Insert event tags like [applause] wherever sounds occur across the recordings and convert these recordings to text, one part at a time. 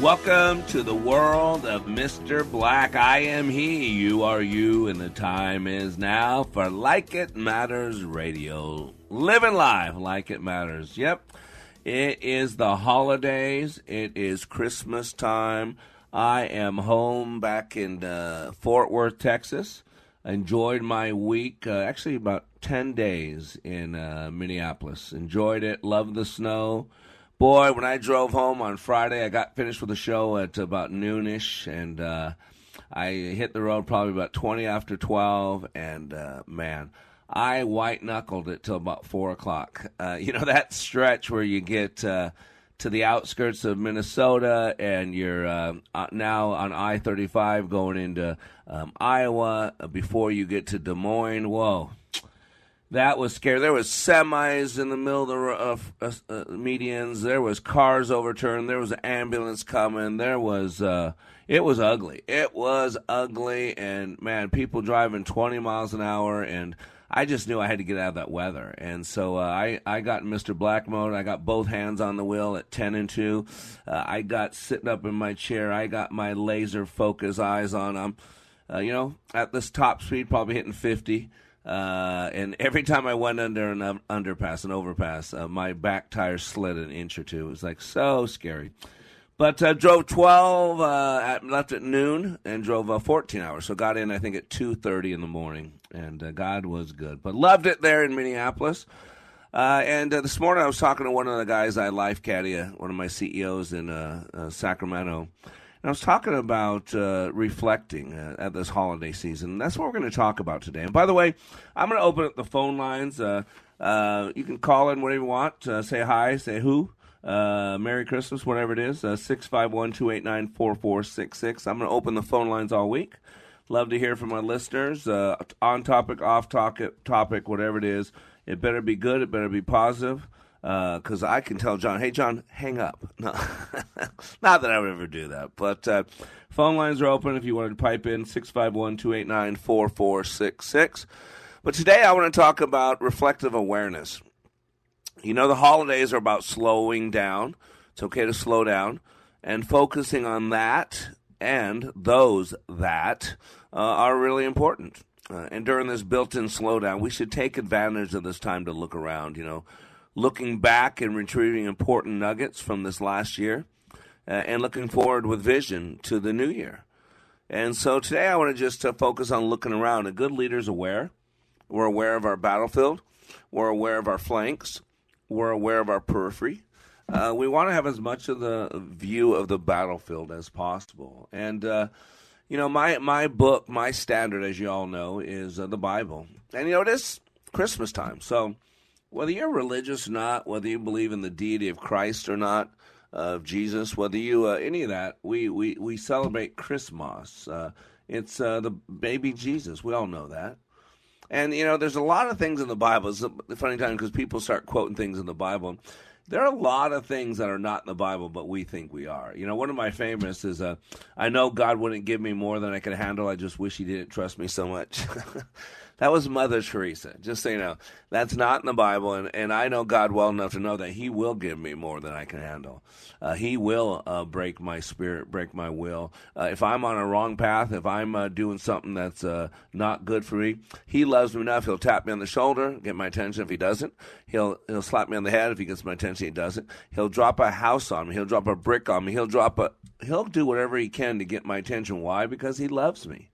Welcome to the world of Mr. Black. I am he, you are you, and the time is now for Like It Matters Radio. Living life like it matters. Yep. It is the holidays. It is Christmas time. I am home back in uh, Fort Worth, Texas. Enjoyed my week, uh, actually about 10 days in uh, Minneapolis. Enjoyed it. Loved the snow boy, when I drove home on Friday, I got finished with the show at about noonish, and uh, I hit the road probably about twenty after twelve, and uh, man. I white knuckled it till about four o'clock. Uh, [laughs] you know that stretch where you get uh, to the outskirts of Minnesota and you're uh, now on I thirty five going into um, Iowa before you get to Des Moines. Whoa, that was scary. There was semis in the middle of the uh, uh, medians. There was cars overturned. There was an ambulance coming. There was uh, it was ugly. It was ugly, and man, people driving 20 miles an hour, and I just knew I had to get out of that weather. And so uh, I I got Mr. Black mode. I got both hands on the wheel at 10 and 2. Uh, I got sitting up in my chair. I got my laser focus eyes on them. Uh, you know, at this top speed, probably hitting 50. Uh, and every time I went under an underpass, an overpass, uh, my back tire slid an inch or two. It was like so scary. But uh, drove 12, uh, at, left at noon, and drove uh, 14 hours. So got in, I think, at 2.30 in the morning. And uh, God was good. But loved it there in Minneapolis. and this morning I was talking to one of the guys I life caddy, one of my CEOs in Sacramento. I was talking about uh, reflecting uh, at this holiday season. That's what we're going to talk about today. And by the way, I'm going to open up the phone lines. Uh, uh you can call in whatever you want. Uh, say hi, say who. Uh, Merry Christmas, whatever it is. 651 289 4466. I'm going to open the phone lines all week. Love to hear from my listeners. on topic, off topic, topic, whatever it is. It better be good. It better be positive because uh, I can tell John, hey, John, hang up. [laughs] No, not that I would ever do that. But uh, phone lines are open if you want to pipe in 651 289 4466. But today I want to talk about reflective awareness. You know, the holidays are about slowing down. It's okay to slow down and focusing on that and those that uh, are really important. Uh, and during this built in slowdown, we should take advantage of this time to look around, you know looking back and retrieving important nuggets from this last year, uh, and looking forward with vision to the new year. And so today I want to just uh, focus on looking around. A good leader's aware. We're aware of our battlefield. We're aware of our flanks. We're aware of our periphery. Uh, we want to have as much of the view of the battlefield as possible. And uh, you know, my my book, my standard, as you all know, is uh, the Bible. And you know, it is Christmas time, so whether you're religious or not, whether you believe in the deity of Christ or not, of Jesus, whether you uh, any of that, we we we celebrate Christmas. Uh, it's uh, the baby Jesus. We all know that. And you know, there's a lot of things in the Bible. It's a funny time because people start quoting things in the Bible. There are a lot of things that are not in the Bible, but we think we are. You know, one of my famous is, uh, "I know God wouldn't give me more than I can handle. I just wish He didn't trust me so much." [laughs] That was Mother Teresa. Just so you know, that's not in the Bible, and, and I know God well enough to know that He will give me more than I can handle. Uh, he will uh, break my spirit, break my will. Uh, if I'm on a wrong path, if I'm uh, doing something that's uh, not good for me, He loves me enough. He'll tap me on the shoulder, get my attention. If He doesn't, He'll He'll slap me on the head. If He gets my attention, He doesn't. He'll drop a house on me. He'll drop a brick on me. He'll drop a. He'll do whatever He can to get my attention. Why? Because He loves me.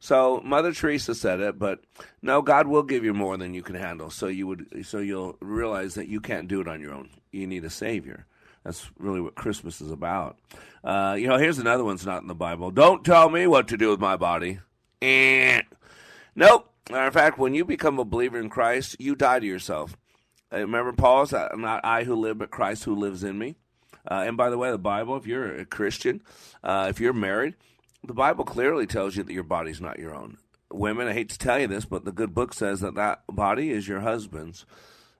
So Mother Teresa said it, but no, God will give you more than you can handle. So you would, so you'll realize that you can't do it on your own. You need a savior. That's really what Christmas is about. Uh, you know, here's another one's not in the Bible. Don't tell me what to do with my body. Eh. Nope. Matter of fact, when you become a believer in Christ, you die to yourself. Uh, remember, Paul said, "Not I who live, but Christ who lives in me." Uh, and by the way, the Bible, if you're a Christian, uh, if you're married, the Bible clearly tells you that your body's not your own. Women, I hate to tell you this, but the good book says that that body is your husband's,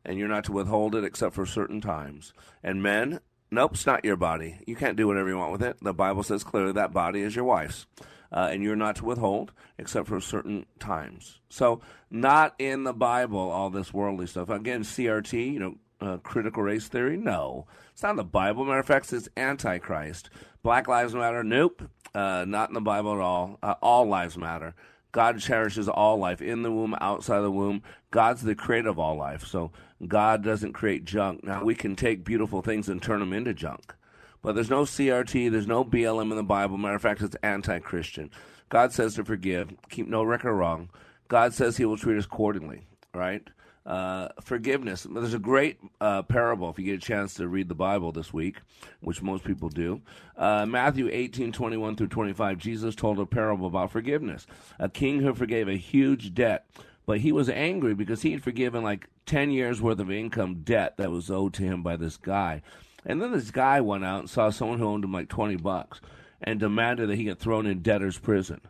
and you're not to withhold it except for certain times. And men, nope, it's not your body. You can't do whatever you want with it. The Bible says clearly that body is your wife's uh, and you're not to withhold except for certain times. So, not in the Bible, all this worldly stuff. Again, CRT, you know, uh, critical race theory? No. It's not in the Bible. Matter of fact, it's Antichrist. Black Lives Matter? Nope. Uh, not in the Bible at all. Uh, all lives matter. God cherishes all life in the womb, outside the womb. God's the creator of all life. So God doesn't create junk. Now, we can take beautiful things and turn them into junk. But there's no CRT, there's no BLM in the Bible. Matter of fact, it's anti Christian. God says to forgive, keep no record wrong. God says he will treat us accordingly, right? Uh, forgiveness. There's a great uh, parable if you get a chance to read the Bible this week, which most people do. Uh, Matthew 18, 21 through 25, Jesus told a parable about forgiveness. A king who forgave a huge debt, but he was angry because he had forgiven like 10 years worth of income debt that was owed to him by this guy. And then this guy went out and saw someone who owed him like 20 bucks and demanded that he get thrown in debtor's prison.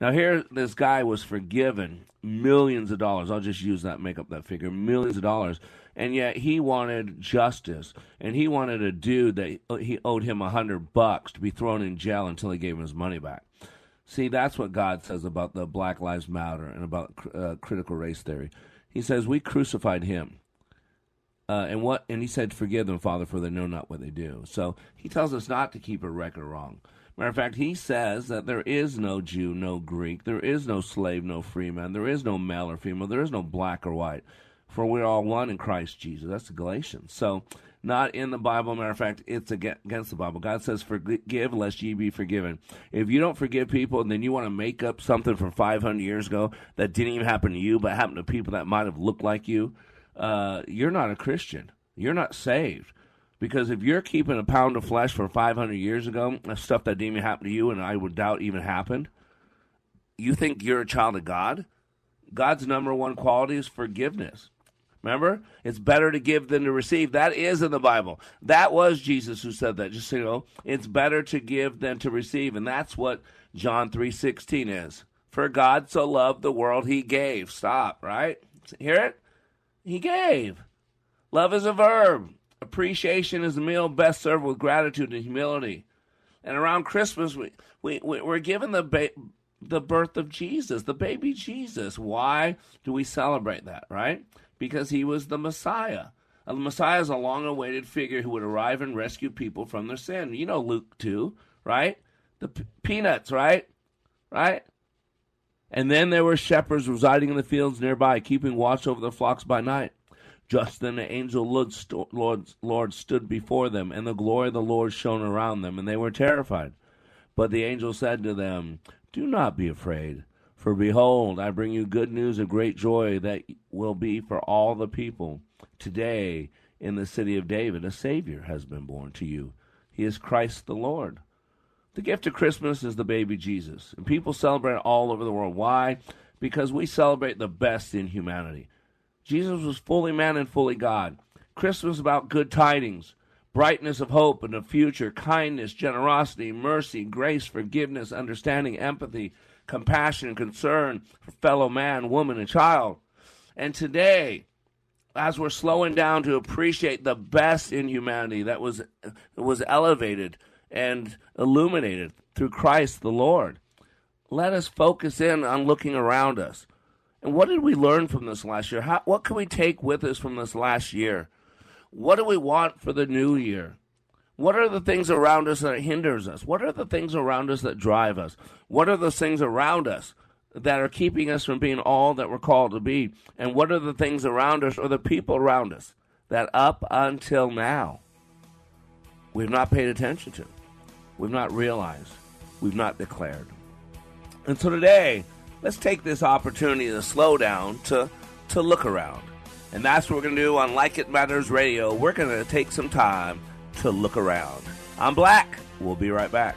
Now, here, this guy was forgiven millions of dollars. I'll just use that, make up that figure millions of dollars. And yet he wanted justice. And he wanted a dude that he owed him a hundred bucks to be thrown in jail until he gave him his money back. See, that's what God says about the Black Lives Matter and about uh, critical race theory. He says, We crucified him. Uh, and what and he said, "Forgive them, Father, for they know not what they do." So he tells us not to keep a record wrong. Matter of fact, he says that there is no Jew, no Greek, there is no slave, no free man, there is no male or female, there is no black or white, for we're all one in Christ Jesus. That's the Galatians. So, not in the Bible. Matter of fact, it's against the Bible. God says, "Forgive, lest ye be forgiven." If you don't forgive people, and then you want to make up something from 500 years ago that didn't even happen to you, but happened to people that might have looked like you uh, you're not a Christian. You're not saved. Because if you're keeping a pound of flesh from 500 years ago, stuff that didn't even happen to you and I would doubt even happened, you think you're a child of God? God's number one quality is forgiveness. Remember? It's better to give than to receive. That is in the Bible. That was Jesus who said that. Just so you know, it's better to give than to receive. And that's what John 3.16 is. For God so loved the world, he gave. Stop, right? Hear it? He gave. Love is a verb. Appreciation is a meal best served with gratitude and humility. And around Christmas, we, we, we're given the, ba- the birth of Jesus, the baby Jesus. Why do we celebrate that, right? Because he was the Messiah. And the Messiah is a long awaited figure who would arrive and rescue people from their sin. You know Luke 2, right? The p- peanuts, right? Right? And then there were shepherds residing in the fields nearby, keeping watch over their flocks by night. Just then the angel Lord, Lord stood before them, and the glory of the Lord shone around them, and they were terrified. But the angel said to them, Do not be afraid, for behold, I bring you good news of great joy that will be for all the people. Today, in the city of David, a Savior has been born to you. He is Christ the Lord. The gift of Christmas is the baby Jesus. And people celebrate all over the world. Why? Because we celebrate the best in humanity. Jesus was fully man and fully God. Christmas is about good tidings, brightness of hope and a future, kindness, generosity, mercy, grace, forgiveness, understanding, empathy, compassion, concern for fellow man, woman, and child. And today, as we're slowing down to appreciate the best in humanity that was was elevated and illuminated through Christ the Lord. Let us focus in on looking around us. And what did we learn from this last year? How, what can we take with us from this last year? What do we want for the new year? What are the things around us that hinders us? What are the things around us that drive us? What are the things around us that are keeping us from being all that we're called to be? And what are the things around us or the people around us that up until now we've not paid attention to? We've not realized. We've not declared. And so today, let's take this opportunity to slow down to to look around. And that's what we're going to do on Like It Matters Radio. We're going to take some time to look around. I'm Black. We'll be right back.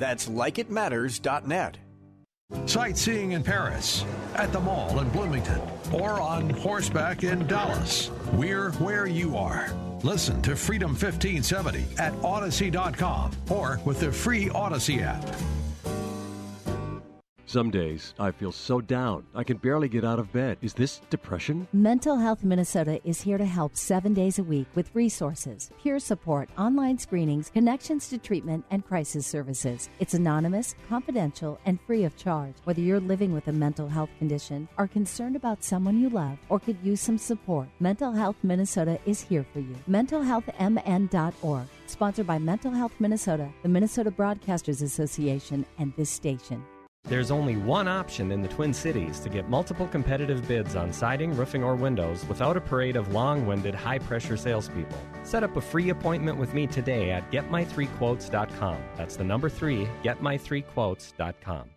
That's likeitmatters.net. Sightseeing in Paris, at the mall in Bloomington, or on horseback in Dallas. We're where you are. Listen to Freedom 1570 at Odyssey.com or with the free Odyssey app. Some days I feel so down, I can barely get out of bed. Is this depression? Mental Health Minnesota is here to help seven days a week with resources, peer support, online screenings, connections to treatment, and crisis services. It's anonymous, confidential, and free of charge. Whether you're living with a mental health condition, are concerned about someone you love, or could use some support, Mental Health Minnesota is here for you. MentalHealthMN.org. Sponsored by Mental Health Minnesota, the Minnesota Broadcasters Association, and this station. There's only one option in the Twin Cities to get multiple competitive bids on siding, roofing, or windows without a parade of long winded, high pressure salespeople. Set up a free appointment with me today at getmy3quotes.com. That's the number three, getmy3quotes.com.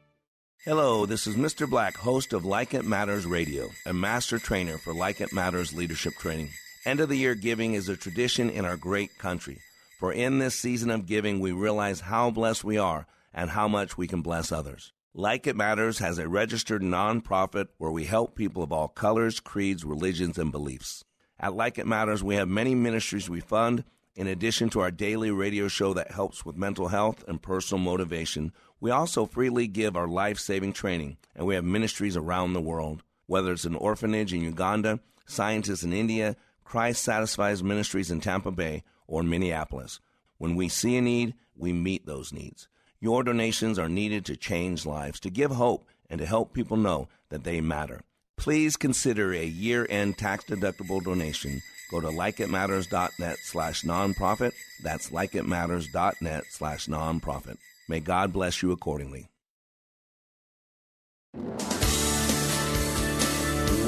Hello, this is Mr. Black, host of Like It Matters Radio, a master trainer for Like It Matters leadership training. End of the year giving is a tradition in our great country. For in this season of giving, we realize how blessed we are and how much we can bless others. Like It Matters has a registered nonprofit where we help people of all colors, creeds, religions, and beliefs. At Like It Matters, we have many ministries we fund. In addition to our daily radio show that helps with mental health and personal motivation, we also freely give our life saving training, and we have ministries around the world. Whether it's an orphanage in Uganda, scientists in India, Christ Satisfies Ministries in Tampa Bay, or Minneapolis. When we see a need, we meet those needs. Your donations are needed to change lives, to give hope, and to help people know that they matter. Please consider a year-end tax-deductible donation. Go to likeitmatters.net slash nonprofit. That's likeitmatters.net slash nonprofit. May God bless you accordingly.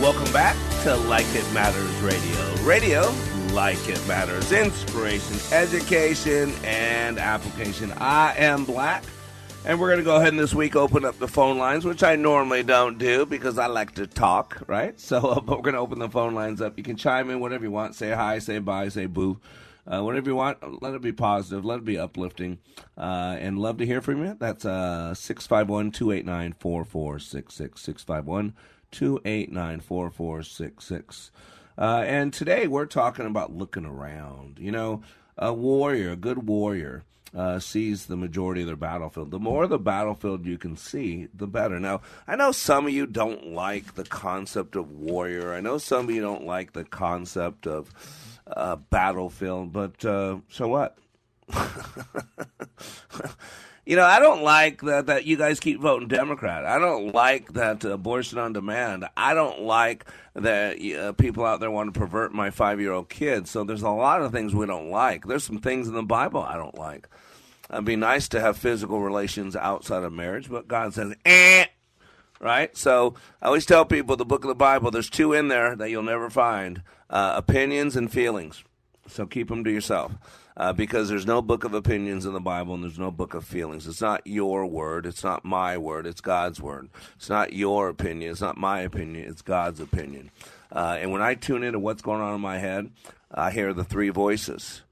Welcome back to Like It Matters Radio. Radio, like it matters. Inspiration, education, and application. I am Black. And we're going to go ahead and this week open up the phone lines, which I normally don't do because I like to talk, right? So, uh, [laughs] but we're going to open the phone lines up. You can chime in whatever you want. Say hi, say bye, say boo. Uh, whatever you want, let it be positive, let it be uplifting, uh, and love to hear from you. That's uh, 651 289 4466. 651 289 4466. Uh, and today we're talking about looking around. You know, a warrior, a good warrior, uh, sees the majority of their battlefield. The more the battlefield you can see, the better. Now, I know some of you don't like the concept of warrior. I know some of you don't like the concept of uh, battlefield, but uh, so what? [laughs] you know, I don't like that that you guys keep voting Democrat. I don't like that abortion on demand. I don't like that uh, people out there want to pervert my five year old kids. So there's a lot of things we don't like. There's some things in the Bible I don't like. It'd be nice to have physical relations outside of marriage, but God says, eh. Right? So I always tell people the book of the Bible, there's two in there that you'll never find uh, opinions and feelings. So keep them to yourself. Uh, because there's no book of opinions in the Bible and there's no book of feelings. It's not your word. It's not my word. It's God's word. It's not your opinion. It's not my opinion. It's God's opinion. Uh, and when I tune into what's going on in my head, I hear the three voices.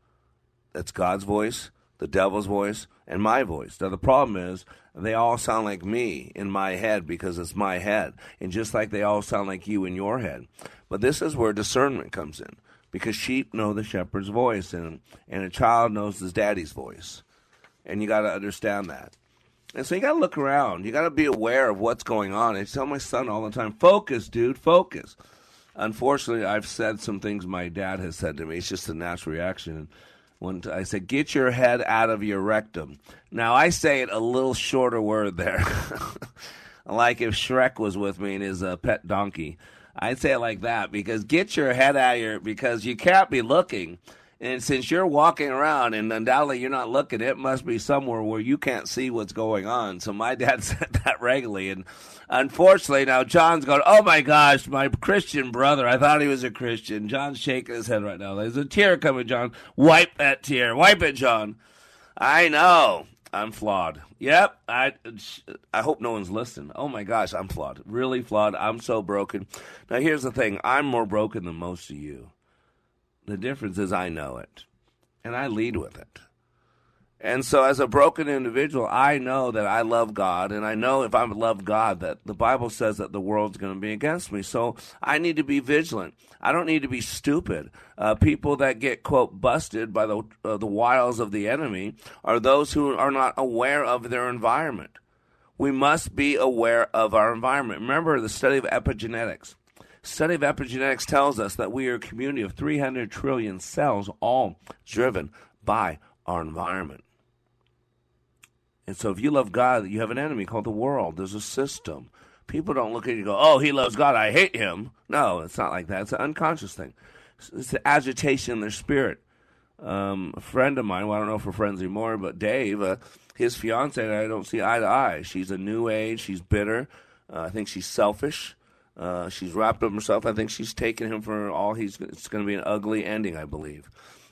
That's God's voice, the devil's voice, and my voice. Now, the problem is they all sound like me in my head because it's my head, and just like they all sound like you in your head. But this is where discernment comes in because sheep know the shepherd's voice, and, and a child knows his daddy's voice. And you got to understand that. And so you got to look around. You got to be aware of what's going on. I tell my son all the time, focus, dude, focus. Unfortunately, I've said some things my dad has said to me. It's just a natural reaction. When I said, get your head out of your rectum. Now, I say it a little shorter word there. [laughs] like if Shrek was with me and his uh, pet donkey. I'd say it like that because get your head out of your, because you can't be looking and since you're walking around and undoubtedly you're not looking, it must be somewhere where you can't see what's going on. So my [laughs] dad said that regularly. And unfortunately, now John's going, Oh my gosh, my Christian brother. I thought he was a Christian. John's shaking his head right now. There's a tear coming, John. Wipe that tear. Wipe it, John. I know. I'm flawed. Yep. I I hope no one's listening. Oh my gosh, I'm flawed. Really flawed. I'm so broken. Now here's the thing. I'm more broken than most of you. The difference is I know it, and I lead with it. And so, as a broken individual, I know that I love God, and I know if I love God, that the Bible says that the world's going to be against me. So, I need to be vigilant. I don't need to be stupid. Uh, people that get quote busted by the uh, the wiles of the enemy are those who are not aware of their environment. We must be aware of our environment. Remember the study of epigenetics. Study of epigenetics tells us that we are a community of 300 trillion cells, all driven by our environment. And so, if you love God, you have an enemy called the world. There's a system. People don't look at you and go, oh, he loves God, I hate him. No, it's not like that. It's an unconscious thing. It's the agitation in their spirit. Um, a friend of mine, well, I don't know if we're friends anymore, but Dave, uh, his fiance and I don't see eye to eye. She's a new age. She's bitter. Uh, I think she's selfish. Uh, she's wrapped up herself. I think she's taken him for all he's. It's going to be an ugly ending, I believe.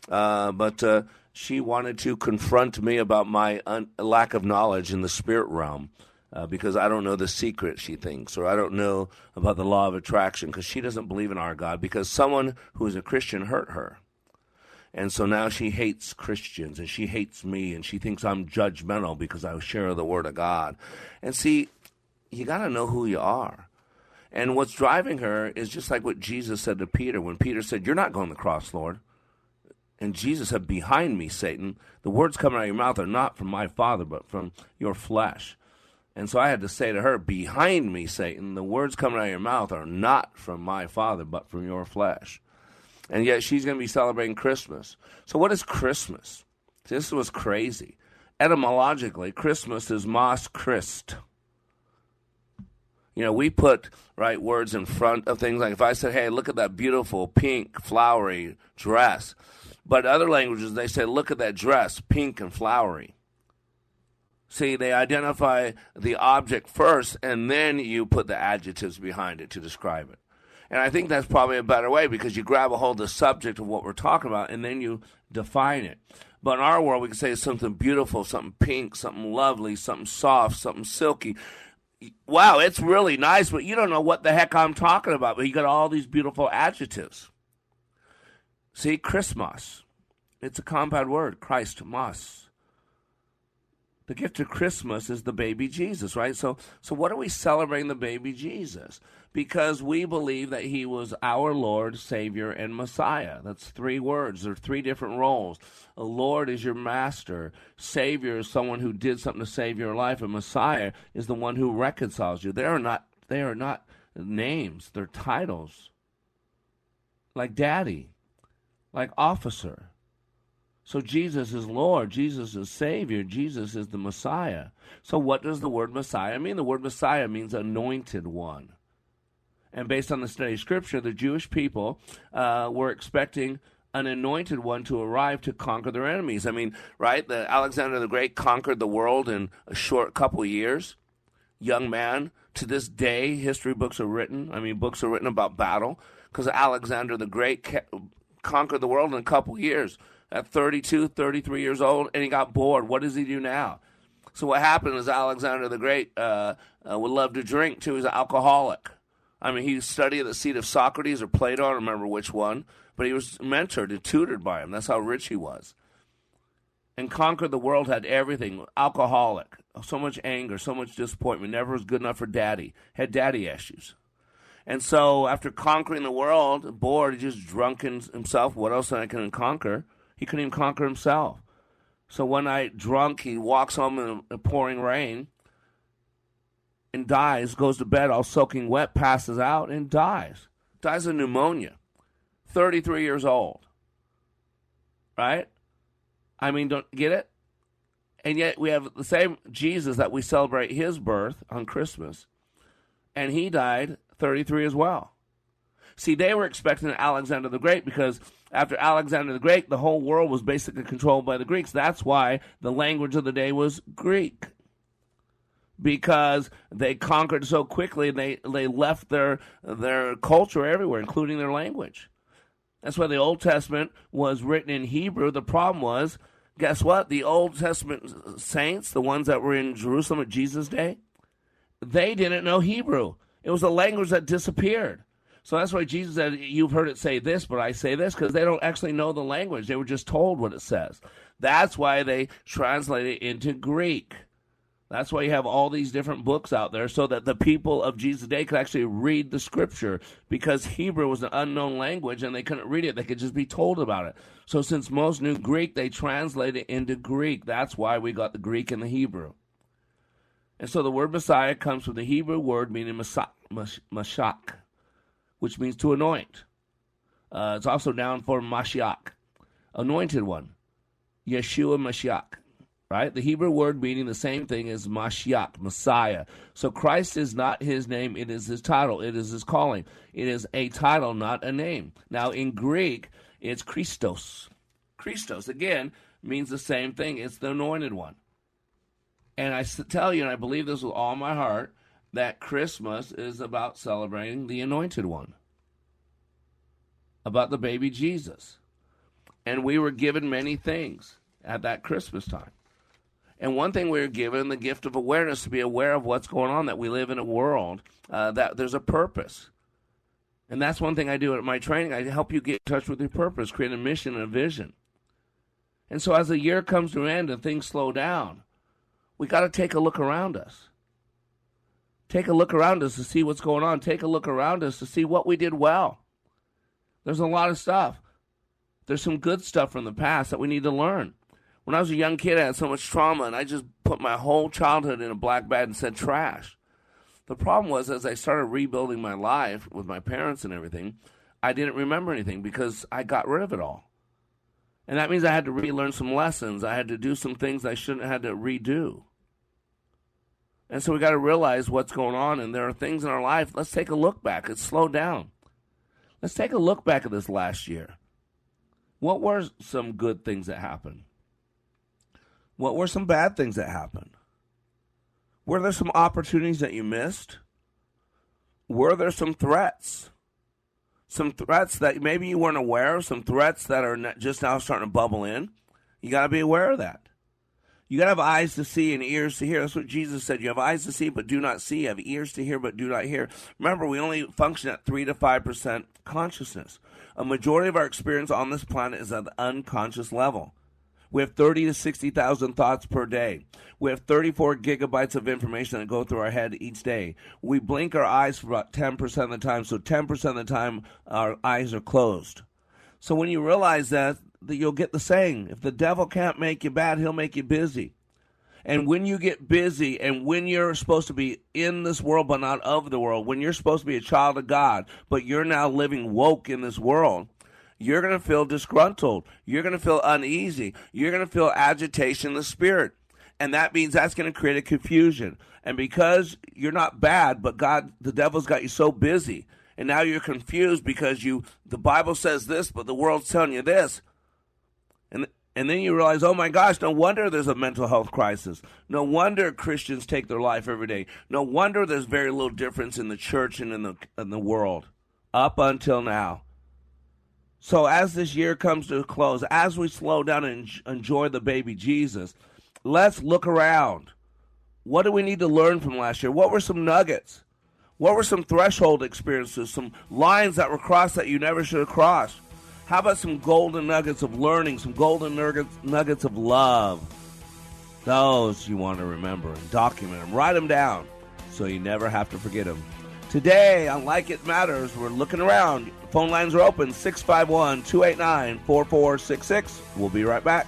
Uh, but uh, she wanted to confront me about my un- lack of knowledge in the spirit realm. Uh, because I don't know the secret, she thinks, or I don't know about the law of attraction, because she doesn't believe in our God, because someone who is a Christian hurt her. And so now she hates Christians and she hates me and she thinks I'm judgmental because I share the Word of God. And see, you got to know who you are. And what's driving her is just like what Jesus said to Peter when Peter said, You're not going to the cross, Lord. And Jesus said, Behind me, Satan, the words coming out of your mouth are not from my Father, but from your flesh. And so I had to say to her, Behind me, Satan, the words coming out of your mouth are not from my Father, but from your flesh. And yet she's going to be celebrating Christmas. So, what is Christmas? This was crazy. Etymologically, Christmas is Mas Christ you know, we put right words in front of things. Like if I said, "Hey, look at that beautiful pink flowery dress," but other languages they say, "Look at that dress, pink and flowery." See, they identify the object first, and then you put the adjectives behind it to describe it. And I think that's probably a better way because you grab a hold of the subject of what we're talking about, and then you define it. But in our world, we can say something beautiful, something pink, something lovely, something soft, something silky wow, it's really nice, but you don't know what the heck I'm talking about. But you got all these beautiful adjectives. See, Christmas. It's a compound word, Christ mas. The gift of Christmas is the baby Jesus, right? So, so what are we celebrating the baby Jesus? because we believe that he was our Lord, Savior, and Messiah. That's three words. There are three different roles. A Lord is your master. Savior is someone who did something to save your life, and Messiah is the one who reconciles you. They are not they are not names, they're titles. Like daddy, like officer. So Jesus is Lord, Jesus is Savior, Jesus is the Messiah. So what does the word Messiah mean? The word Messiah means anointed one and based on the study of Scripture, the Jewish people uh, were expecting an anointed one to arrive to conquer their enemies. I mean, right? The Alexander the Great conquered the world in a short couple years. Young man. To this day, history books are written. I mean, books are written about battle because Alexander the Great conquered the world in a couple years. At 32, 33 years old, and he got bored. What does he do now? So what happened is Alexander the Great uh, uh, would love to drink too. He's an alcoholic I mean, he studied at the seat of Socrates or Plato, I don't remember which one, but he was mentored and tutored by him. That's how rich he was. And conquered the world, had everything. Alcoholic, so much anger, so much disappointment, never was good enough for daddy, had daddy issues. And so, after conquering the world, bored, just drunken himself. What else can I can conquer? He couldn't even conquer himself. So one night, drunk, he walks home in a pouring rain and dies. Goes to bed all soaking wet, passes out, and dies. Dies of pneumonia. Thirty-three years old. Right? I mean, don't get it. And yet we have the same Jesus that we celebrate his birth on Christmas, and he died 33 as well. See, they were expecting Alexander the Great because after Alexander the Great, the whole world was basically controlled by the Greeks. That's why the language of the day was Greek. Because they conquered so quickly, they, they left their, their culture everywhere, including their language. That's why the Old Testament was written in Hebrew. The problem was, guess what? The Old Testament saints, the ones that were in Jerusalem at Jesus' day, they didn't know Hebrew. It was a language that disappeared. So that's why Jesus said, You've heard it say this, but I say this, because they don't actually know the language. They were just told what it says. That's why they translate it into Greek. That's why you have all these different books out there so that the people of Jesus' day could actually read the scripture because Hebrew was an unknown language and they couldn't read it. They could just be told about it. So since most knew Greek, they translated it into Greek. That's why we got the Greek and the Hebrew. And so the word Messiah comes from the Hebrew word meaning mashak, which means to anoint. Uh, it's also noun for Mashiach, anointed one. Yeshua Mashiach right? The Hebrew word meaning the same thing as Mashiach, Messiah. So Christ is not his name, it is his title, it is his calling. It is a title, not a name. Now, in Greek, it's Christos. Christos, again, means the same thing. It's the anointed one. And I tell you, and I believe this with all my heart, that Christmas is about celebrating the anointed one, about the baby Jesus. And we were given many things at that Christmas time. And one thing we were given the gift of awareness to be aware of what's going on, that we live in a world uh, that there's a purpose. And that's one thing I do at my training. I help you get in touch with your purpose, create a mission and a vision. And so as the year comes to an end and things slow down, we got to take a look around us. Take a look around us to see what's going on. Take a look around us to see what we did well. There's a lot of stuff. There's some good stuff from the past that we need to learn. When I was a young kid, I had so much trauma, and I just put my whole childhood in a black bag and said trash. The problem was, as I started rebuilding my life with my parents and everything, I didn't remember anything because I got rid of it all. And that means I had to relearn some lessons. I had to do some things I shouldn't have had to redo. And so we got to realize what's going on, and there are things in our life. Let's take a look back. Let's slow down. Let's take a look back at this last year. What were some good things that happened? What were some bad things that happened? Were there some opportunities that you missed? Were there some threats? Some threats that maybe you weren't aware of, some threats that are just now starting to bubble in. You got to be aware of that. You got to have eyes to see and ears to hear. That's what Jesus said. You have eyes to see, but do not see. You have ears to hear, but do not hear. Remember, we only function at 3 to 5% consciousness. A majority of our experience on this planet is at the unconscious level. We have 30 to 60,000 thoughts per day. We have 34 gigabytes of information that go through our head each day. We blink our eyes for about 10% of the time, so 10% of the time our eyes are closed. So when you realize that, that you'll get the saying, if the devil can't make you bad, he'll make you busy. And when you get busy and when you're supposed to be in this world but not of the world, when you're supposed to be a child of God, but you're now living woke in this world, you're going to feel disgruntled. You're going to feel uneasy. You're going to feel agitation in the spirit. And that means that's going to create a confusion. And because you're not bad, but God, the devil's got you so busy, and now you're confused because you, the Bible says this, but the world's telling you this. And, and then you realize, oh my gosh, no wonder there's a mental health crisis. No wonder Christians take their life every day. No wonder there's very little difference in the church and in the, in the world up until now. So as this year comes to a close, as we slow down and enjoy the baby Jesus, let's look around. What do we need to learn from last year? What were some nuggets? What were some threshold experiences, some lines that were crossed that you never should have crossed? How about some golden nuggets of learning, some golden nuggets, nuggets of love? Those you want to remember and document them. Write them down so you never have to forget them. Today on Like It Matters, we're looking around. Phone lines are open 651 289 4466. We'll be right back.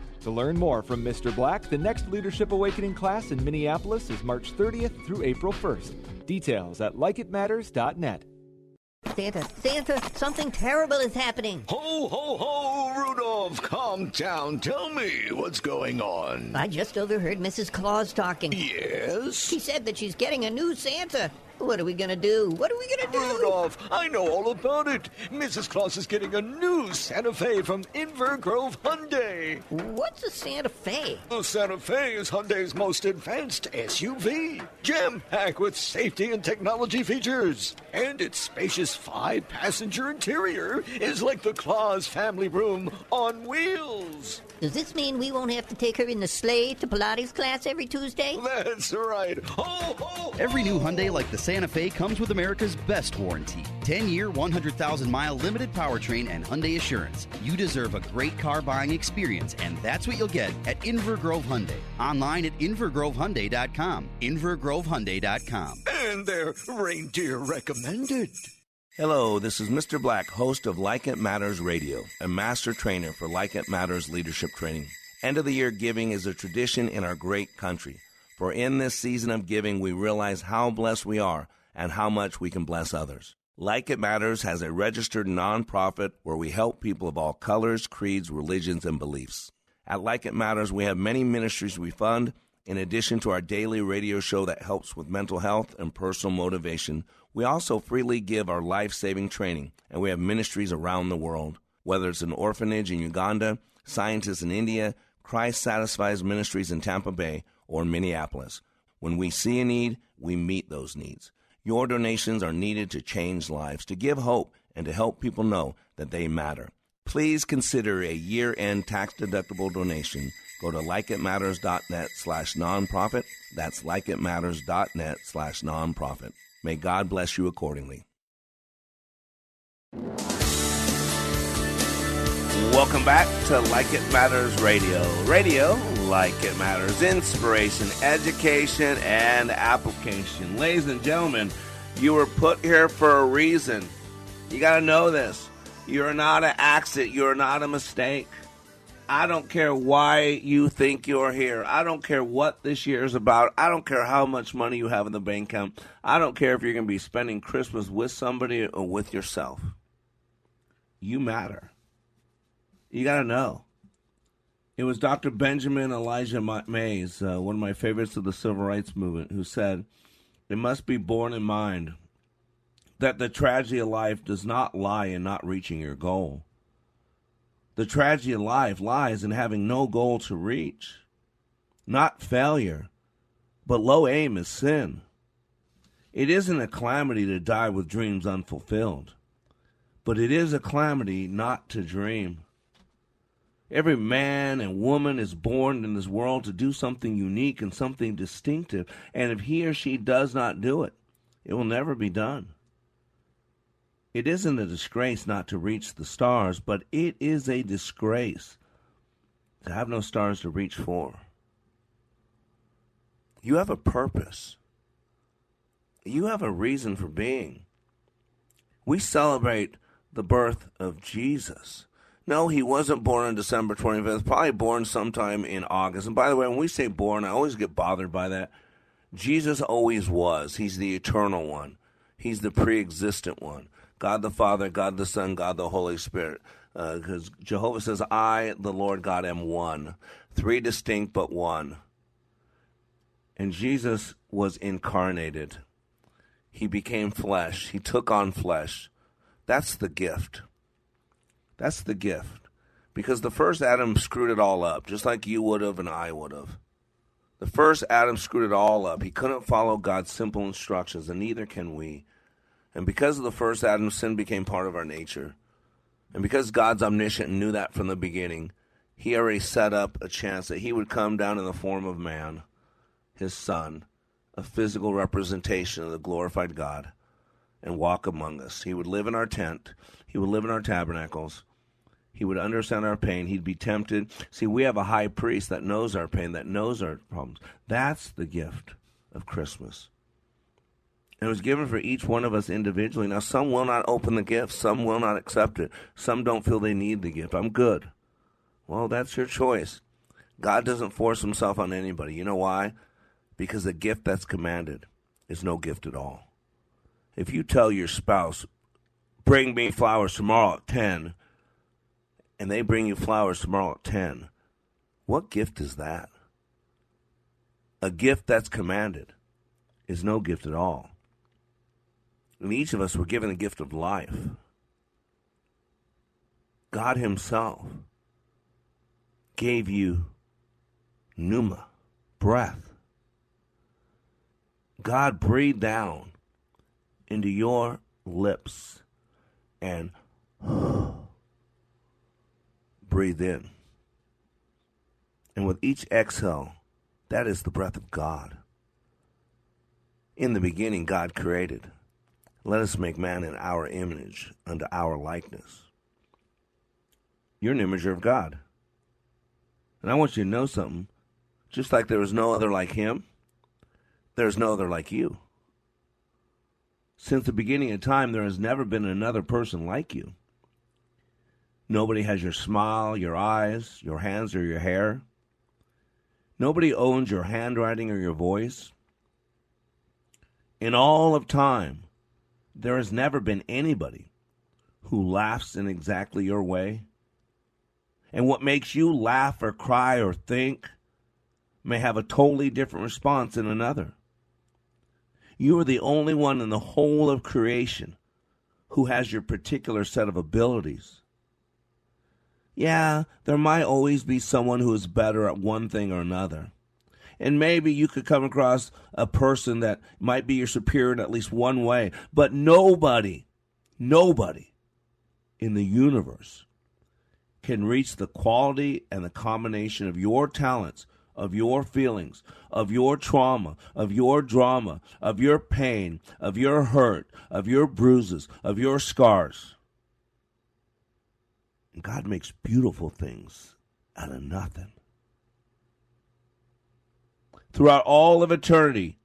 To learn more from Mr. Black, the next Leadership Awakening class in Minneapolis is March 30th through April 1st. Details at likeitmatters.net. Santa, Santa, something terrible is happening. Ho, ho, ho, Rudolph, calm down. Tell me what's going on. I just overheard Mrs. Claus talking. Yes? She said that she's getting a new Santa. What are we gonna do? What are we gonna do? Rudolph, I know all about it. Mrs. Claus is getting a new Santa Fe from Inver Grove Hyundai. What's a Santa Fe? The Santa Fe is Hyundai's most advanced SUV, jam-packed with safety and technology features. And its spacious five-passenger interior is like the Claus family room on wheels. Does this mean we won't have to take her in the sleigh to Pilates class every Tuesday? That's right. Ho, ho, Every new Hyundai like the Santa Fe comes with America's best warranty 10 year, 100,000 mile limited powertrain and Hyundai Assurance. You deserve a great car buying experience, and that's what you'll get at Inver Grove Hyundai. Online at InverGroveHyundai.com. InverGroveHyundai.com. And they're reindeer recommended. Hello, this is Mr. Black, host of Like It Matters Radio, a master trainer for Like It Matters leadership training. End of the year giving is a tradition in our great country. For in this season of giving, we realize how blessed we are and how much we can bless others. Like It Matters has a registered nonprofit where we help people of all colors, creeds, religions, and beliefs. At Like It Matters, we have many ministries we fund. In addition to our daily radio show that helps with mental health and personal motivation, we also freely give our life saving training, and we have ministries around the world. Whether it's an orphanage in Uganda, scientists in India, Christ Satisfies Ministries in Tampa Bay, or Minneapolis. When we see a need, we meet those needs. Your donations are needed to change lives, to give hope, and to help people know that they matter. Please consider a year-end tax-deductible donation. Go to likeitmatters.net slash nonprofit. That's likeitmatters.net slash nonprofit. May God bless you accordingly. Welcome back to Like It Matters Radio. Radio, like it matters, inspiration, education, and application. Ladies and gentlemen, you were put here for a reason. You got to know this. You're not an accident, you're not a mistake. I don't care why you think you're here. I don't care what this year is about. I don't care how much money you have in the bank account. I don't care if you're going to be spending Christmas with somebody or with yourself. You matter. You got to know. It was Dr. Benjamin Elijah Mays, uh, one of my favorites of the civil rights movement, who said, It must be borne in mind that the tragedy of life does not lie in not reaching your goal. The tragedy of life lies in having no goal to reach. Not failure, but low aim is sin. It isn't a calamity to die with dreams unfulfilled, but it is a calamity not to dream. Every man and woman is born in this world to do something unique and something distinctive, and if he or she does not do it, it will never be done. It isn't a disgrace not to reach the stars, but it is a disgrace to have no stars to reach for. You have a purpose. You have a reason for being. We celebrate the birth of Jesus. No, he wasn't born on December 25th, probably born sometime in August. And by the way, when we say born, I always get bothered by that. Jesus always was. He's the eternal one, He's the pre existent one. God the Father, God the Son, God the Holy Spirit. Because uh, Jehovah says, I, the Lord God, am one. Three distinct, but one. And Jesus was incarnated. He became flesh. He took on flesh. That's the gift. That's the gift. Because the first Adam screwed it all up, just like you would have and I would have. The first Adam screwed it all up. He couldn't follow God's simple instructions, and neither can we. And because of the first Adam, sin became part of our nature. And because God's omniscient knew that from the beginning, he already set up a chance that he would come down in the form of man, his son, a physical representation of the glorified God, and walk among us. He would live in our tent, he would live in our tabernacles. He would understand our pain. He'd be tempted. See, we have a high priest that knows our pain, that knows our problems. That's the gift of Christmas. It was given for each one of us individually. Now, some will not open the gift, some will not accept it, some don't feel they need the gift. I'm good. Well, that's your choice. God doesn't force himself on anybody. You know why? Because the gift that's commanded is no gift at all. If you tell your spouse, bring me flowers tomorrow at 10, and they bring you flowers tomorrow at 10, what gift is that? A gift that's commanded is no gift at all. And each of us were given the gift of life. God Himself gave you pneuma, breath. God breathed down into your lips and [sighs] breathe in. And with each exhale, that is the breath of God. In the beginning, God created. Let us make man in our image, unto our likeness. You're an imager of God. And I want you to know something. Just like there is no other like him, there is no other like you. Since the beginning of time, there has never been another person like you. Nobody has your smile, your eyes, your hands, or your hair. Nobody owns your handwriting or your voice. In all of time, there has never been anybody who laughs in exactly your way. And what makes you laugh or cry or think may have a totally different response in another. You are the only one in the whole of creation who has your particular set of abilities. Yeah, there might always be someone who is better at one thing or another. And maybe you could come across a person that might be your superior in at least one way. But nobody, nobody in the universe can reach the quality and the combination of your talents, of your feelings, of your trauma, of your drama, of your pain, of your hurt, of your bruises, of your scars. God makes beautiful things out of nothing throughout all of eternity.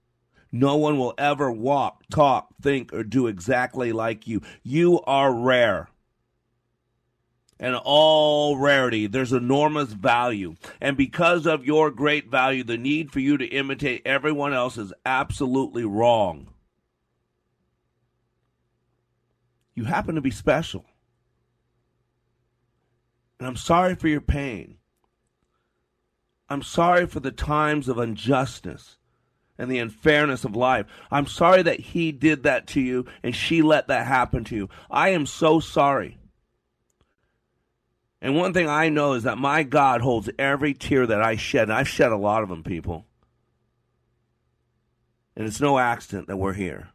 No one will ever walk, talk, think, or do exactly like you. You are rare. And all rarity, there's enormous value. And because of your great value, the need for you to imitate everyone else is absolutely wrong. You happen to be special. And I'm sorry for your pain. I'm sorry for the times of injustice and the unfairness of life. I'm sorry that he did that to you and she let that happen to you. I am so sorry. And one thing I know is that my God holds every tear that I shed. And I've shed a lot of them, people. And it's no accident that we're here.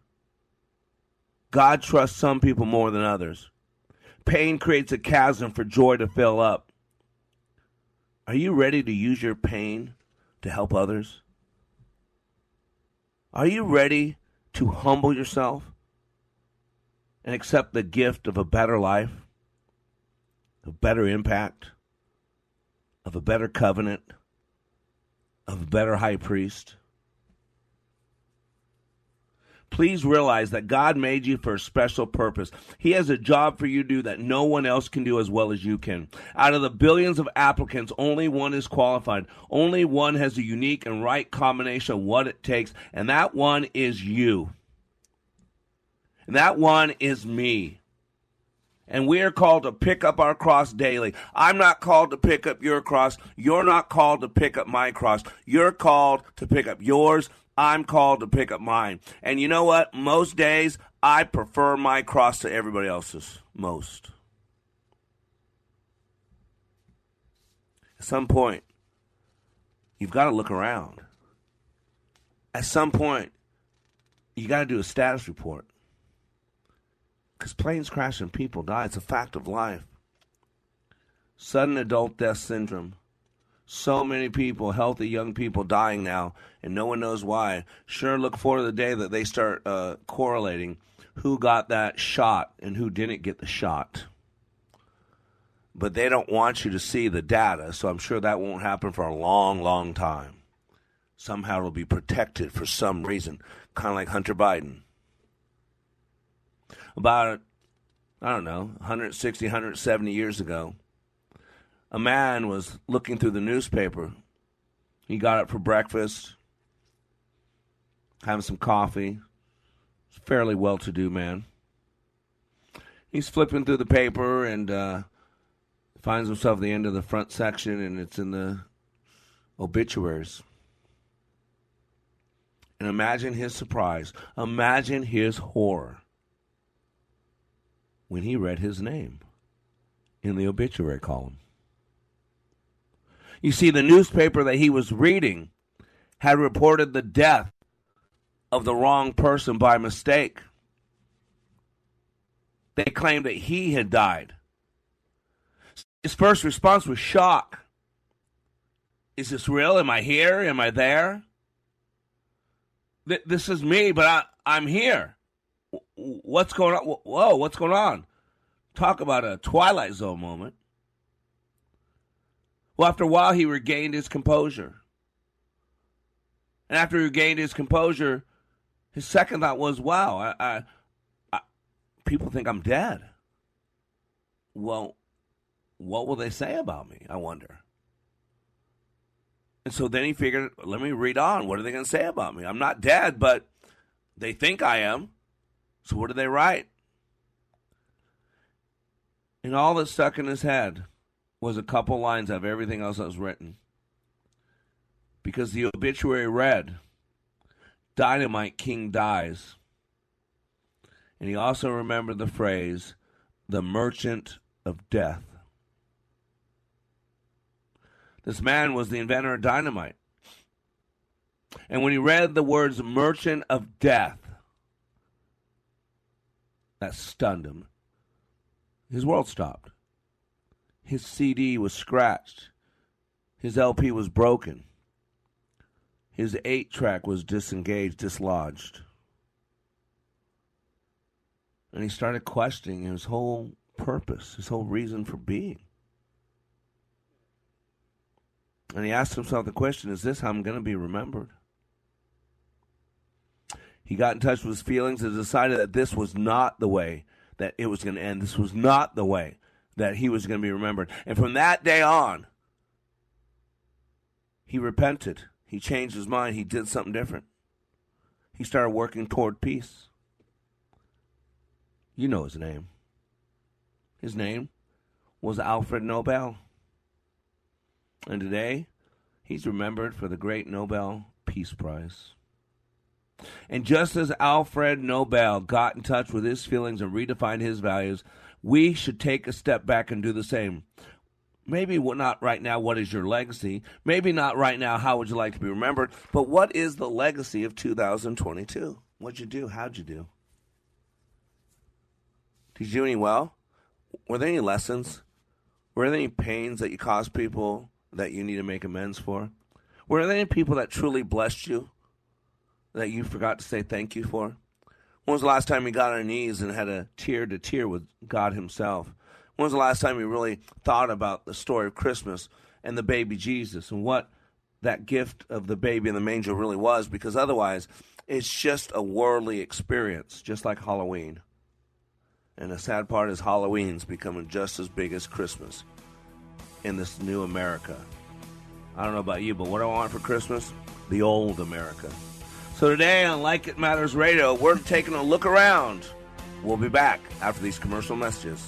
God trusts some people more than others. Pain creates a chasm for joy to fill up. Are you ready to use your pain to help others? Are you ready to humble yourself and accept the gift of a better life, of better impact, of a better covenant, of a better high priest? Please realize that God made you for a special purpose. He has a job for you to do that no one else can do as well as you can. Out of the billions of applicants, only one is qualified. Only one has a unique and right combination of what it takes, and that one is you. And that one is me. And we are called to pick up our cross daily. I'm not called to pick up your cross. You're not called to pick up my cross. You're called to pick up yours. I'm called to pick up mine. And you know what? Most days, I prefer my cross to everybody else's. Most. At some point, you've got to look around. At some point, you got to do a status report. Because planes crash and people die. It's a fact of life. Sudden adult death syndrome. So many people, healthy young people, dying now, and no one knows why. Sure, look forward to the day that they start uh, correlating who got that shot and who didn't get the shot. But they don't want you to see the data, so I'm sure that won't happen for a long, long time. Somehow it'll be protected for some reason, kind of like Hunter Biden about, I don't know, 160, 170 years ago, a man was looking through the newspaper. He got up for breakfast, having some coffee. Fairly well to do man. He's flipping through the paper and uh, finds himself at the end of the front section, and it's in the obituaries. And imagine his surprise. Imagine his horror when he read his name in the obituary column. You see, the newspaper that he was reading had reported the death of the wrong person by mistake. They claimed that he had died. His first response was shock. Is this real? Am I here? Am I there? Th- this is me, but I, I'm here what's going on? Whoa, what's going on? Talk about a Twilight Zone moment. Well, after a while, he regained his composure. And after he regained his composure, his second thought was, wow, I, I, I, people think I'm dead. Well, what will they say about me? I wonder. And so then he figured, let me read on. What are they going to say about me? I'm not dead, but they think I am. So what do they write? And all that stuck in his head was a couple lines of everything else that was written. Because the obituary read, Dynamite King dies. And he also remembered the phrase, the merchant of death. This man was the inventor of dynamite. And when he read the words merchant of death, that stunned him. His world stopped. His CD was scratched. His LP was broken. His eight track was disengaged, dislodged. And he started questioning his whole purpose, his whole reason for being. And he asked himself the question is this how I'm going to be remembered? He got in touch with his feelings and decided that this was not the way that it was going to end. This was not the way that he was going to be remembered. And from that day on, he repented. He changed his mind. He did something different. He started working toward peace. You know his name. His name was Alfred Nobel. And today, he's remembered for the great Nobel Peace Prize. And just as Alfred Nobel got in touch with his feelings and redefined his values, we should take a step back and do the same. Maybe not right now, what is your legacy? Maybe not right now, how would you like to be remembered? But what is the legacy of 2022? What'd you do? How'd you do? Did you do any well? Were there any lessons? Were there any pains that you caused people that you need to make amends for? Were there any people that truly blessed you? that you forgot to say thank you for? When was the last time you got on your knees and had a tear to tear with God Himself? When was the last time you really thought about the story of Christmas and the baby Jesus and what that gift of the baby in the manger really was, because otherwise it's just a worldly experience, just like Halloween. And the sad part is Halloween's becoming just as big as Christmas in this new America. I don't know about you, but what do I want for Christmas? The old America. So today on Like It Matters Radio, we're taking a look around. We'll be back after these commercial messages.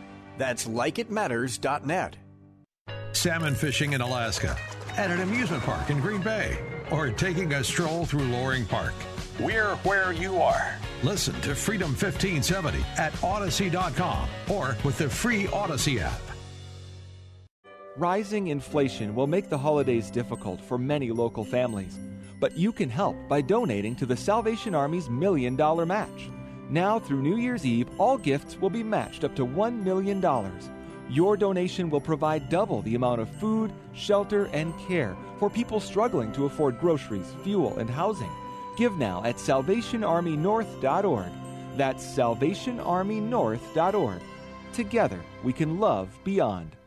That's likeitmatters.net. Salmon fishing in Alaska, at an amusement park in Green Bay, or taking a stroll through Loring Park. We're where you are. Listen to Freedom 1570 at Audacy.com or with the free Audacy app. Rising inflation will make the holidays difficult for many local families, but you can help by donating to the Salvation Army's Million Dollar Match. Now through New Year's Eve, all gifts will be matched up to $1 million. Your donation will provide double the amount of food, shelter, and care for people struggling to afford groceries, fuel, and housing. Give now at salvationarmynorth.org. That's salvationarmynorth.org. Together, we can love beyond.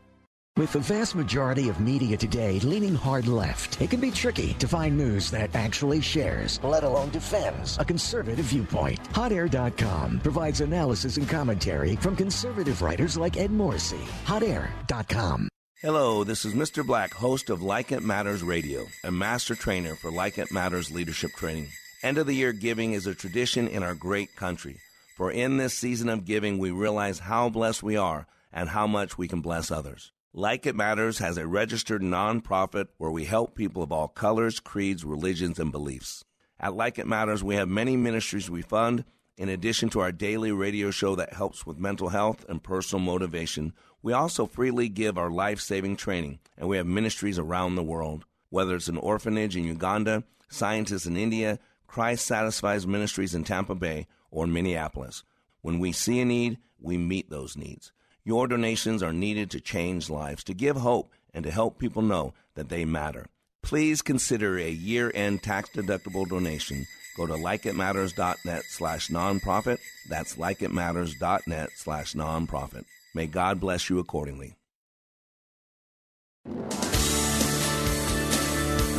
With the vast majority of media today leaning hard left, it can be tricky to find news that actually shares, let alone defends, a conservative viewpoint. HotAir.com provides analysis and commentary from conservative writers like Ed Morrissey. HotAir.com. Hello, this is Mr. Black, host of Like It Matters Radio, a master trainer for Like It Matters leadership training. End of the year giving is a tradition in our great country. For in this season of giving, we realize how blessed we are and how much we can bless others. Like It Matters has a registered nonprofit where we help people of all colors, creeds, religions, and beliefs. At Like It Matters, we have many ministries we fund. In addition to our daily radio show that helps with mental health and personal motivation, we also freely give our life saving training, and we have ministries around the world. Whether it's an orphanage in Uganda, scientists in India, Christ Satisfies Ministries in Tampa Bay, or Minneapolis. When we see a need, we meet those needs. Your donations are needed to change lives, to give hope, and to help people know that they matter. Please consider a year-end tax-deductible donation. Go to likeitmatters.net slash nonprofit. That's likeitmatters.net slash nonprofit. May God bless you accordingly.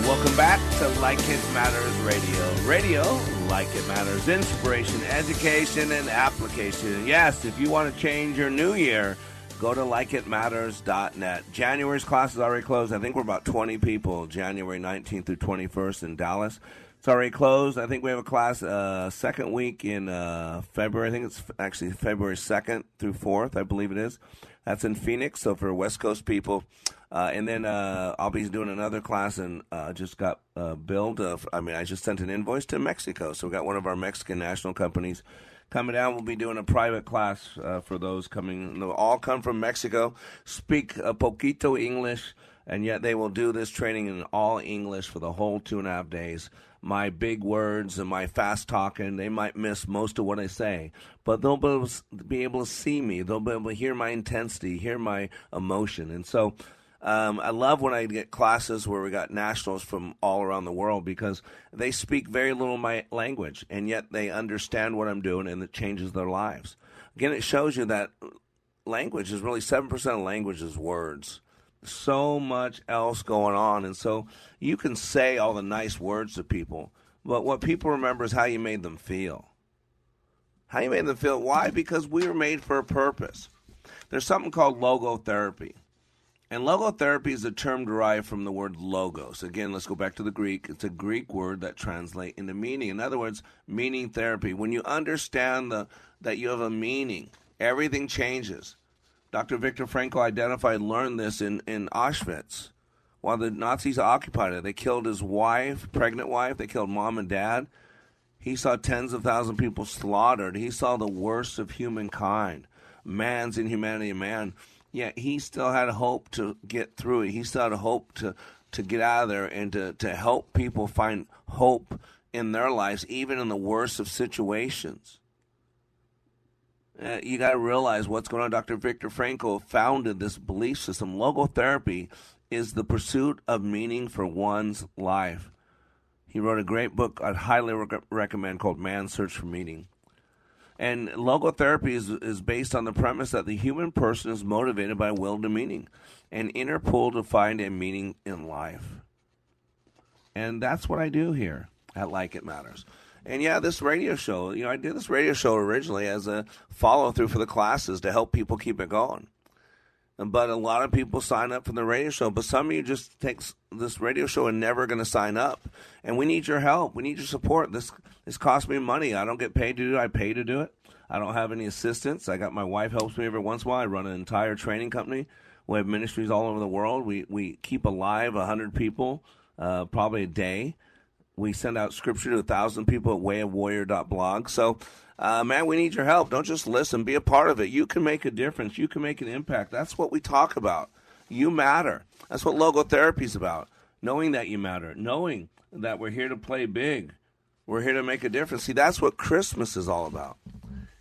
Welcome back to Like It Matters Radio. Radio, like it matters, inspiration, education, and application. Yes, if you want to change your new year, go to likeitmatters.net. January's class is already closed. I think we're about 20 people, January 19th through 21st in Dallas. It's already closed. I think we have a class uh, second week in uh, February. I think it's actually February 2nd through 4th, I believe it is. That's in Phoenix. So for West Coast people, uh, and then uh, I'll be doing another class, and uh, just got uh, billed. Uh, I mean, I just sent an invoice to Mexico, so we got one of our Mexican national companies coming down. We'll be doing a private class uh, for those coming. They'll all come from Mexico, speak a poquito English, and yet they will do this training in all English for the whole two and a half days. My big words and my fast talking, they might miss most of what I say, but they'll be able, to, see me. They'll be able to hear my intensity, hear my emotion, and so. Um, I love when I get classes where we got nationals from all around the world because they speak very little my language and yet they understand what I'm doing and it changes their lives. Again, it shows you that language is really 7% of language is words. So much else going on. And so you can say all the nice words to people, But what people remember is how you made them feel. How you made them feel. Why? Because we were made for a purpose. There's something called logotherapy. And logotherapy is a term derived from the word logos. Again, let's go back to the Greek. It's a Greek word that translates into meaning. In other words, meaning therapy. When you understand the, that you have a meaning, everything changes. Dr. Viktor Frankl identified, learned this in, in Auschwitz. While the Nazis occupied it, they killed his wife, pregnant wife, they killed mom and dad. He saw tens of thousands of people slaughtered. He saw the worst of humankind, man's inhumanity of man. Yet he still had hope to get through it. He still had hope to, to get out of there and to, to help people find hope in their lives, even in the worst of situations. Uh, you got to realize what's going on. Dr. Viktor Frankl founded this belief system. Logotherapy is the pursuit of meaning for one's life. He wrote a great book I'd highly rec- recommend called Man's Search for Meaning. And logotherapy is, is based on the premise that the human person is motivated by will to meaning, an inner pull to find a meaning in life. And that's what I do here at Like It Matters. And yeah, this radio show, you know, I did this radio show originally as a follow through for the classes to help people keep it going. But a lot of people sign up for the radio show. But some of you just take this radio show and never going to sign up. And we need your help. We need your support. This this costs me money. I don't get paid to do it. I pay to do it. I don't have any assistants. I got my wife helps me every once in a while. I run an entire training company. We have ministries all over the world. We we keep alive hundred people, uh, probably a day. We send out scripture to a thousand people at wayofwarrior.blog. So uh, man, we need your help. Don't just listen, be a part of it. You can make a difference, you can make an impact. That's what we talk about. You matter. That's what logotherapy is about. Knowing that you matter, knowing that we're here to play big, we're here to make a difference. See, that's what Christmas is all about.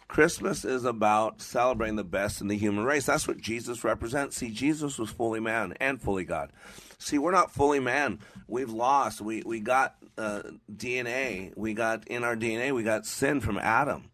Christmas is about celebrating the best in the human race. That's what Jesus represents. See, Jesus was fully man and fully God. See, we're not fully man. We've lost. We we got uh, DNA. We got in our DNA. We got sin from Adam.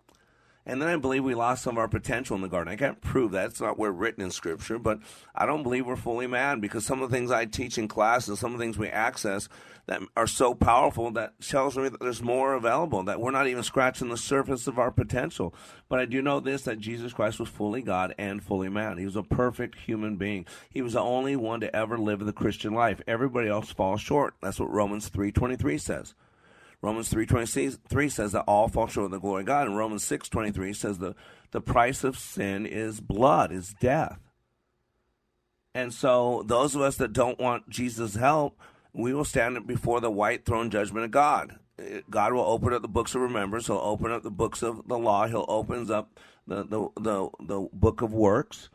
And then I believe we lost some of our potential in the garden. I can't prove that. It's not where written in Scripture, but I don't believe we're fully man because some of the things I teach in class and some of the things we access that are so powerful that tells me that there's more available, that we're not even scratching the surface of our potential. But I do know this that Jesus Christ was fully God and fully man. He was a perfect human being. He was the only one to ever live the Christian life. Everybody else falls short. That's what Romans 3.23 says. Romans 3.23 says that all fall short of the glory of God. And Romans 6.23 says the, the price of sin is blood, is death. And so those of us that don't want Jesus' help, we will stand before the white throne judgment of God. God will open up the books of remembrance. He'll open up the books of the law. He'll open up the, the, the, the book of works.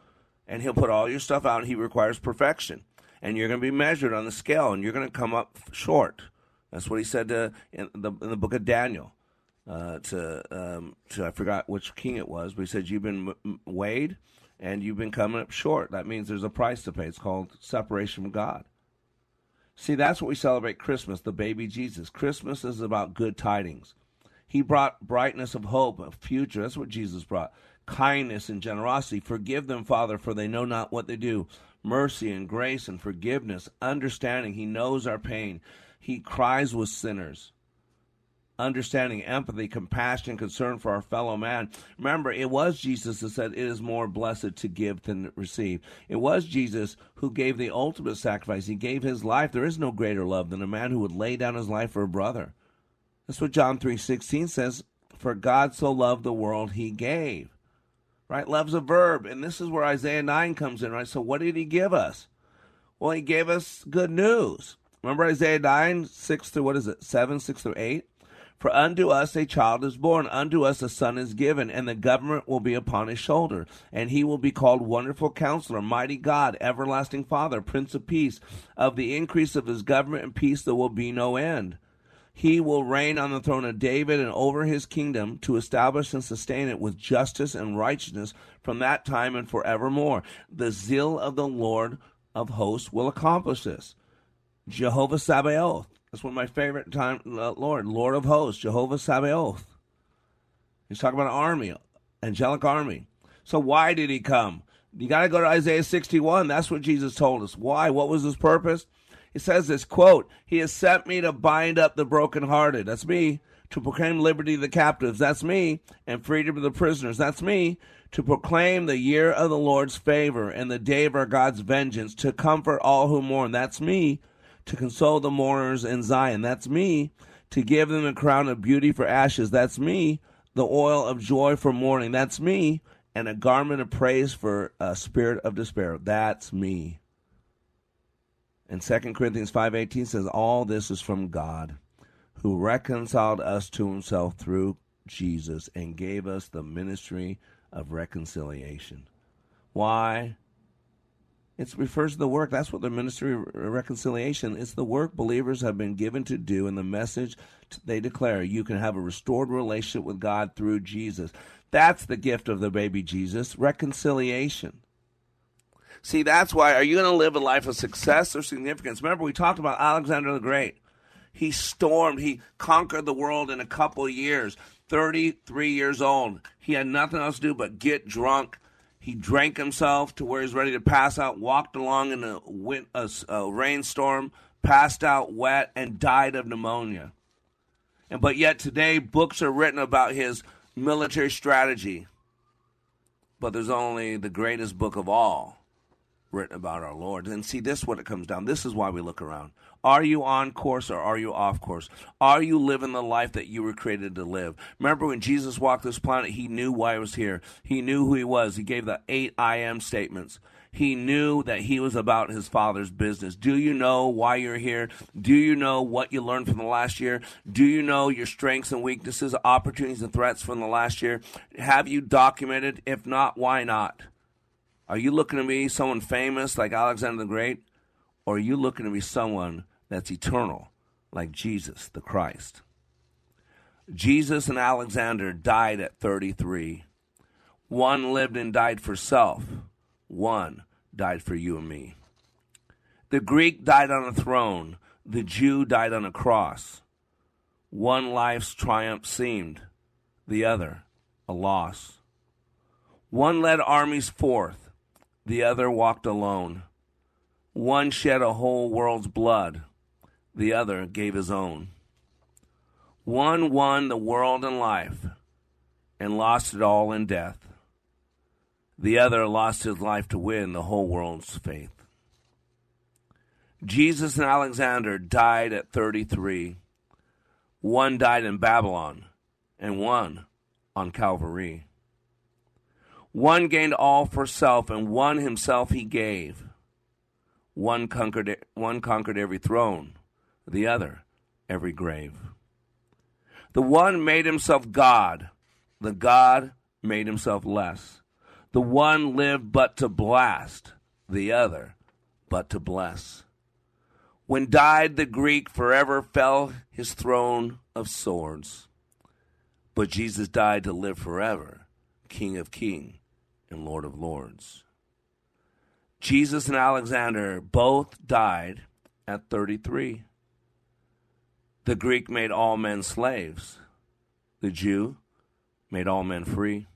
And he'll put all your stuff out. He requires perfection. And you're going to be measured on the scale. And you're going to come up short. That's what he said to, in, the, in the book of Daniel. Uh, to, um, to I forgot which king it was, but he said you've been weighed and you've been coming up short. That means there's a price to pay. It's called separation from God. See, that's what we celebrate Christmas, the baby Jesus. Christmas is about good tidings. He brought brightness of hope, of future. That's what Jesus brought. Kindness and generosity. Forgive them, Father, for they know not what they do. Mercy and grace and forgiveness, understanding. He knows our pain. He cries with sinners. Understanding, empathy, compassion, concern for our fellow man. Remember, it was Jesus that said, It is more blessed to give than receive. It was Jesus who gave the ultimate sacrifice. He gave his life. There is no greater love than a man who would lay down his life for a brother. That's what John 3.16 says. For God so loved the world, he gave. Right? Love's a verb. And this is where Isaiah 9 comes in, right? So what did he give us? Well, he gave us good news. Remember Isaiah 9, 6 through, what is it, 7, 6 through 8? For unto us a child is born, unto us a son is given, and the government will be upon his shoulder. And he will be called Wonderful Counselor, Mighty God, Everlasting Father, Prince of Peace. Of the increase of his government and peace there will be no end. He will reign on the throne of David and over his kingdom to establish and sustain it with justice and righteousness from that time and forevermore. The zeal of the Lord of hosts will accomplish this. Jehovah Sabaoth. That's one of my favorite time, uh, Lord, Lord of hosts, Jehovah Sabaoth. He's talking about an army, angelic army. So why did he come? You got to go to Isaiah 61. That's what Jesus told us. Why? What was his purpose? He says this quote, He has sent me to bind up the brokenhearted. That's me. To proclaim liberty to the captives. That's me. And freedom to the prisoners. That's me. To proclaim the year of the Lord's favor and the day of our God's vengeance. To comfort all who mourn. That's me. To console the mourners in Zion. That's me. To give them a crown of beauty for ashes. That's me. The oil of joy for mourning. That's me. And a garment of praise for a spirit of despair. That's me. And 2 Corinthians 5:18 says all this is from God who reconciled us to himself through Jesus and gave us the ministry of reconciliation. Why? It refers to the work. That's what the ministry of reconciliation. It's the work believers have been given to do, and the message they declare. You can have a restored relationship with God through Jesus. That's the gift of the baby Jesus, reconciliation. See, that's why. Are you going to live a life of success or significance? Remember, we talked about Alexander the Great. He stormed, he conquered the world in a couple years. 33 years old. He had nothing else to do but get drunk. He drank himself to where he's ready to pass out, walked along in a, wind, a, a rainstorm, passed out wet, and died of pneumonia. And but yet today, books are written about his military strategy. But there's only the greatest book of all written about our Lord. And see, this is what it comes down. This is why we look around. Are you on course or are you off course? Are you living the life that you were created to live? Remember when Jesus walked this planet, he knew why he was here. He knew who he was. He gave the eight I am statements. He knew that he was about his father's business. Do you know why you're here? Do you know what you learned from the last year? Do you know your strengths and weaknesses, opportunities and threats from the last year? Have you documented? If not, why not? Are you looking to be someone famous like Alexander the Great? Or are you looking to be someone that's eternal, like Jesus the Christ. Jesus and Alexander died at 33. One lived and died for self, one died for you and me. The Greek died on a throne, the Jew died on a cross. One life's triumph seemed, the other a loss. One led armies forth, the other walked alone. One shed a whole world's blood, the other gave his own. One won the world and life and lost it all in death. The other lost his life to win the whole world's faith. Jesus and Alexander died at 33. One died in Babylon and one on Calvary. One gained all for self and one himself he gave. One conquered, one conquered every throne the other every grave. The one made himself God, the God made himself less. The one lived but to blast, the other but to bless. When died the Greek, forever fell his throne of swords. But Jesus died to live forever, King of kings and Lord of lords. Jesus and Alexander both died at 33. The Greek made all men slaves. The Jew made all men free.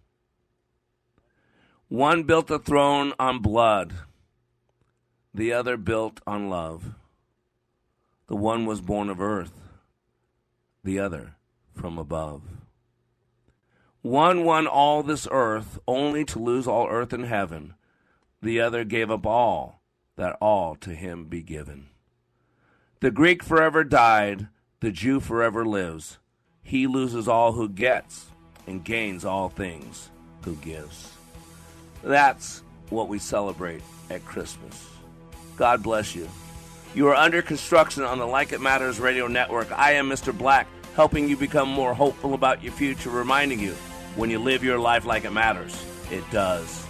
One built a throne on blood, the other built on love. The one was born of earth, the other from above. One won all this earth only to lose all earth and heaven. The other gave up all, that all to him be given. The Greek forever died the Jew forever lives. He loses all who gets and gains all things who gives. That's what we celebrate at Christmas. God bless you. You are under construction on the Like It Matters radio network. I am Mr. Black, helping you become more hopeful about your future, reminding you when you live your life like it matters, it does.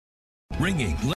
Ringing.